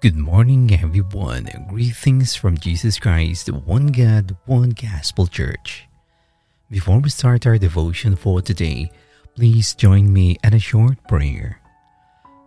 Good morning, everyone. Greetings from Jesus Christ, one God, one Gospel Church. Before we start our devotion for today, please join me in a short prayer.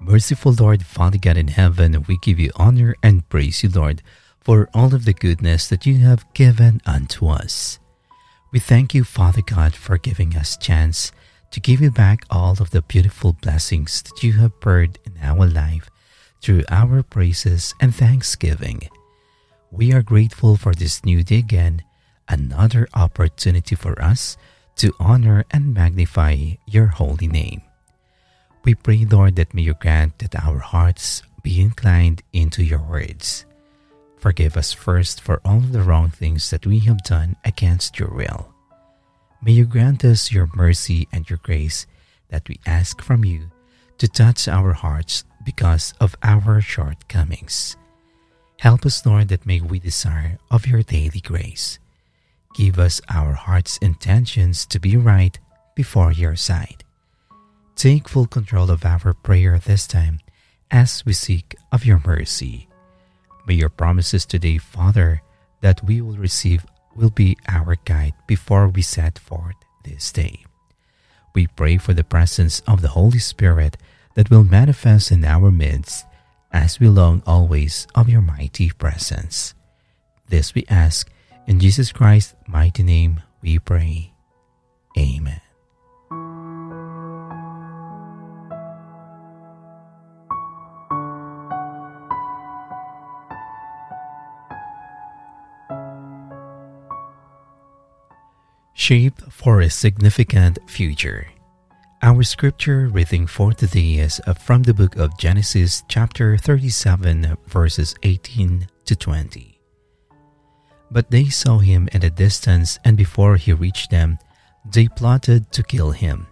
Merciful Lord, Father God in heaven, we give you honor and praise you, Lord, for all of the goodness that you have given unto us. We thank you, Father God, for giving us chance to give you back all of the beautiful blessings that you have poured in our life through our praises and thanksgiving. We are grateful for this new day again, another opportunity for us to honor and magnify your holy name. We pray, Lord, that may you grant that our hearts be inclined into your words. Forgive us first for all the wrong things that we have done against your will. May you grant us your mercy and your grace that we ask from you to touch our hearts because of our shortcomings. Help us, Lord, that may we desire of your daily grace. Give us our heart's intentions to be right before your sight. Take full control of our prayer this time as we seek of your mercy. May your promises today, Father, that we will receive will be our guide before we set forth this day. We pray for the presence of the Holy Spirit that will manifest in our midst as we long always of your mighty presence. This we ask in Jesus Christ's mighty name we pray. Amen. Shaped for a significant future. Our scripture reading for today is uh, from the book of Genesis, chapter 37, verses 18 to 20. But they saw him at a distance, and before he reached them, they plotted to kill him.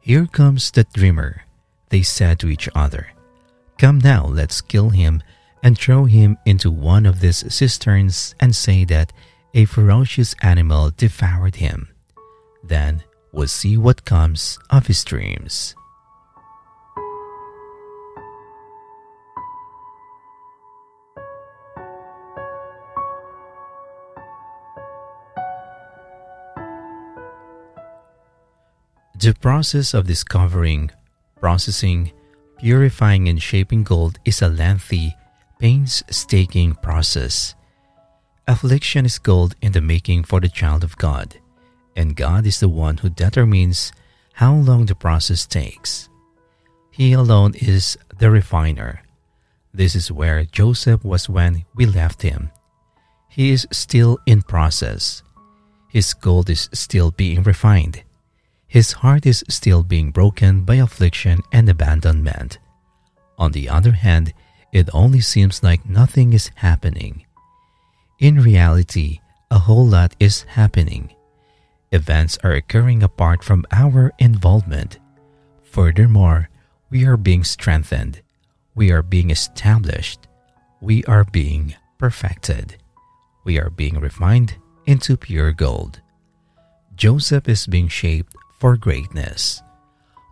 Here comes the dreamer, they said to each other. Come now, let's kill him and throw him into one of these cisterns and say that a ferocious animal devoured him. Then will see what comes of his dreams. The process of discovering, processing, purifying, and shaping gold is a lengthy, painstaking process. Affliction is gold in the making for the child of God and God is the one who determines how long the process takes. He alone is the refiner. This is where Joseph was when we left him. He is still in process. His gold is still being refined. His heart is still being broken by affliction and abandonment. On the other hand, it only seems like nothing is happening. In reality, a whole lot is happening. Events are occurring apart from our involvement. Furthermore, we are being strengthened, we are being established, we are being perfected, we are being refined into pure gold. Joseph is being shaped for greatness.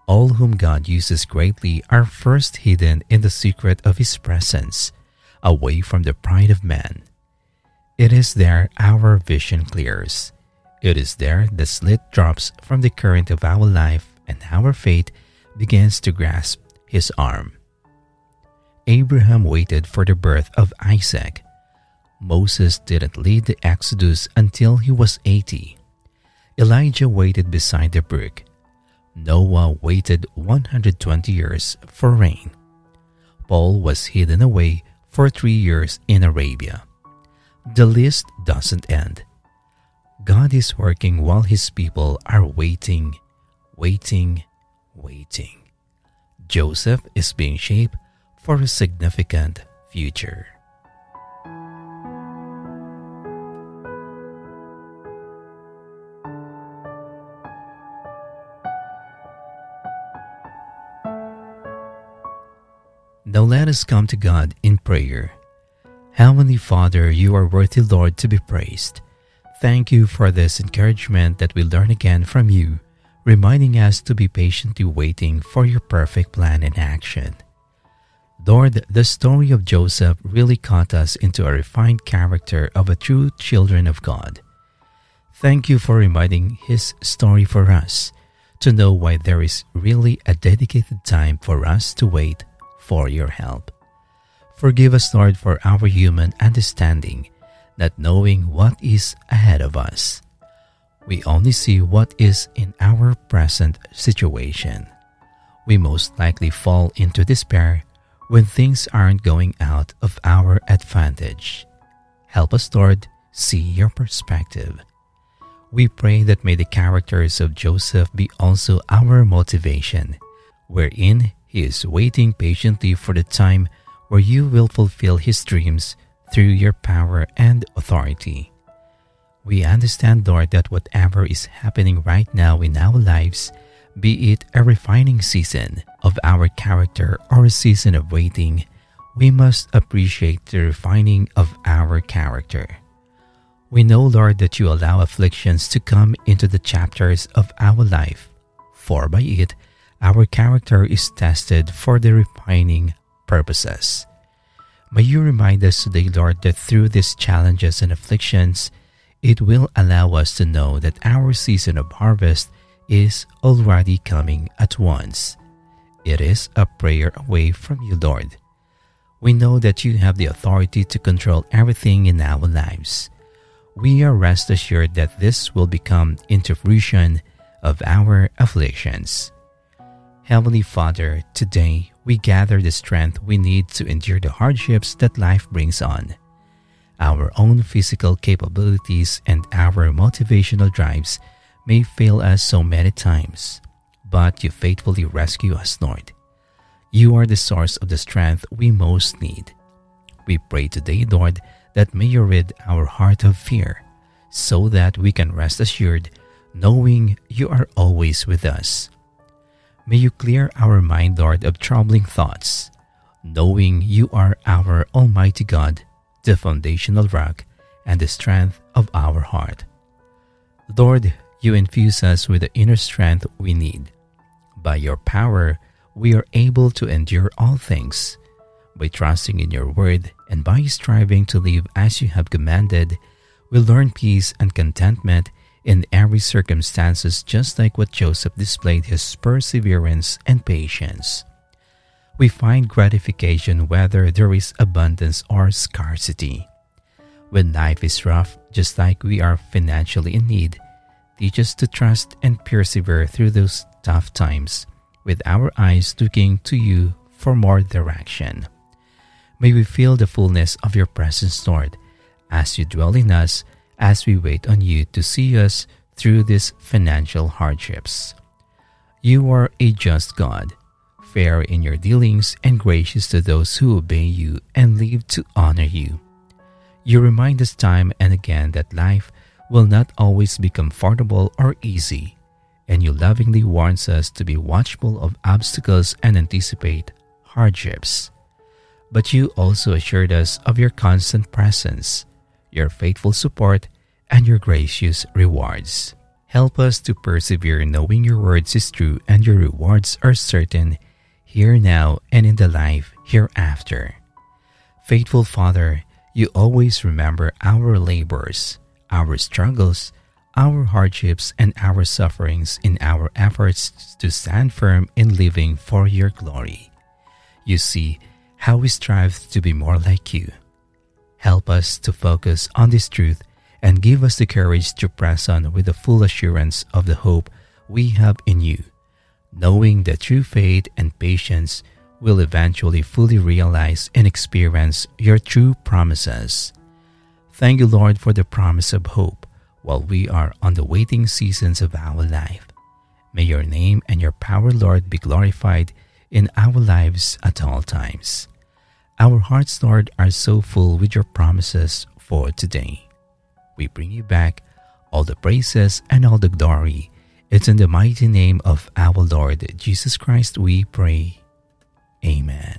All whom God uses greatly are first hidden in the secret of His presence, away from the pride of man. It is there our vision clears it is there the slit drops from the current of our life and our fate begins to grasp his arm. Abraham waited for the birth of Isaac. Moses didn't lead the Exodus until he was 80. Elijah waited beside the brook. Noah waited 120 years for rain. Paul was hidden away for three years in Arabia. The list doesn't end. God is working while His people are waiting, waiting, waiting. Joseph is being shaped for a significant future. Now let us come to God in prayer. Heavenly Father, you are worthy, Lord, to be praised. Thank you for this encouragement that we learn again from you, reminding us to be patiently waiting for your perfect plan in action. Lord, the story of Joseph really caught us into a refined character of a true children of God. Thank you for reminding his story for us to know why there is really a dedicated time for us to wait for your help. Forgive us, Lord, for our human understanding, not knowing what is ahead of us. We only see what is in our present situation. We most likely fall into despair when things aren't going out of our advantage. Help us, Lord, see your perspective. We pray that may the characters of Joseph be also our motivation, wherein he is waiting patiently for the time where you will fulfill his dreams through your power and authority. We understand, Lord, that whatever is happening right now in our lives be it a refining season of our character or a season of waiting, we must appreciate the refining of our character. We know, Lord, that you allow afflictions to come into the chapters of our life, for by it, our character is tested for the refining purposes. May you remind us today, Lord, that through these challenges and afflictions, it will allow us to know that our season of harvest is already coming at once. It is a prayer away from you, Lord. We know that you have the authority to control everything in our lives. We are rest assured that this will become into fruition of our afflictions. Heavenly Father, today we gather the strength we need to endure the hardships that life brings on. Our own physical capabilities and our motivational drives may fail us so many times, but you faithfully rescue us, Lord. You are the source of the strength we most need. We pray today, Lord, that may you rid our heart of fear, so that we can rest assured, knowing you are always with us. May you clear our mind, Lord, of troubling thoughts, knowing you are our Almighty God, the foundational rock and the strength of our heart. Lord, you infuse us with the inner strength we need. By your power, we are able to endure all things. By trusting in your word and by striving to live as you have commanded, we learn peace and contentment in every circumstances just like what Joseph displayed his perseverance and patience. We find gratification whether there is abundance or scarcity. When life is rough, just like we are financially in need, Teach us to trust and persevere through those tough times with our eyes looking to you for more direction. May we feel the fullness of your presence, Lord, as you dwell in us as we wait on you to see us through these financial hardships. You are a just God, fair in your dealings and gracious to those who obey you and live to honor you. You remind us time and again that life will not always be comfortable or easy, and you lovingly warns us to be watchful of obstacles and anticipate hardships. But you also assured us of your constant presence, your faithful support, and your gracious rewards. Help us to persevere knowing your words is true and your rewards are certain here now and in the life hereafter. Faithful Father, you always remember our labors our struggles, our hardships, and our sufferings in our efforts to stand firm in living for your glory. You see how we strive to be more like you. Help us to focus on this truth and give us the courage to press on with the full assurance of the hope we have in you, knowing that true faith and patience will eventually fully realize and experience your true promises. Thank you, Lord, for the promise of hope while we are on the waiting seasons of our life. May your name and your power, Lord, be glorified in our lives at all times. Our hearts, Lord, are so full with your promises for today. We bring you back all the praises and all the glory. It's in the mighty name of our Lord Jesus Christ we pray. Amen.